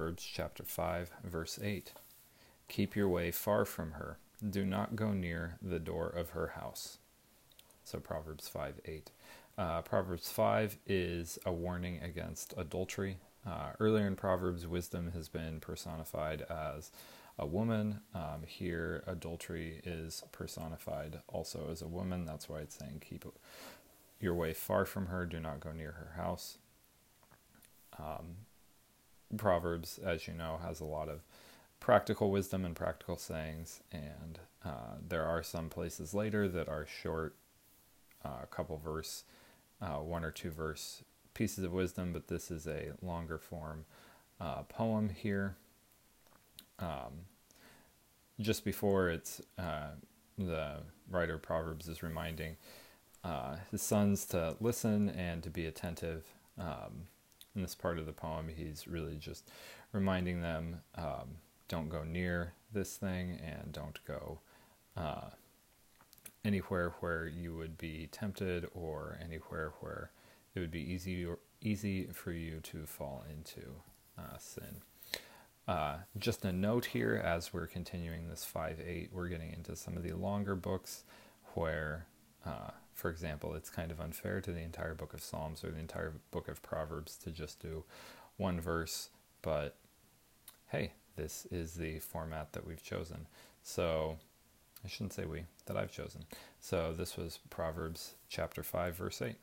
Proverbs chapter 5, verse 8. Keep your way far from her. Do not go near the door of her house. So Proverbs 5, 8. Uh, Proverbs 5 is a warning against adultery. Uh, earlier in Proverbs, wisdom has been personified as a woman. Um, here, adultery is personified also as a woman. That's why it's saying, keep your way far from her, do not go near her house. Proverbs, as you know, has a lot of practical wisdom and practical sayings, and uh, there are some places later that are short, a uh, couple verse, uh, one or two verse pieces of wisdom, but this is a longer form uh, poem here. Um, just before it's uh, the writer of Proverbs is reminding uh, his sons to listen and to be attentive. Um, in this part of the poem, he's really just reminding them um, don't go near this thing and don't go uh, anywhere where you would be tempted or anywhere where it would be easy or easy for you to fall into uh, sin. Uh, just a note here as we're continuing this 5 8, we're getting into some of the longer books where uh, for example, it's kind of unfair to the entire book of Psalms or the entire book of Proverbs to just do one verse, but hey, this is the format that we've chosen. So I shouldn't say we, that I've chosen. So this was Proverbs chapter 5, verse 8.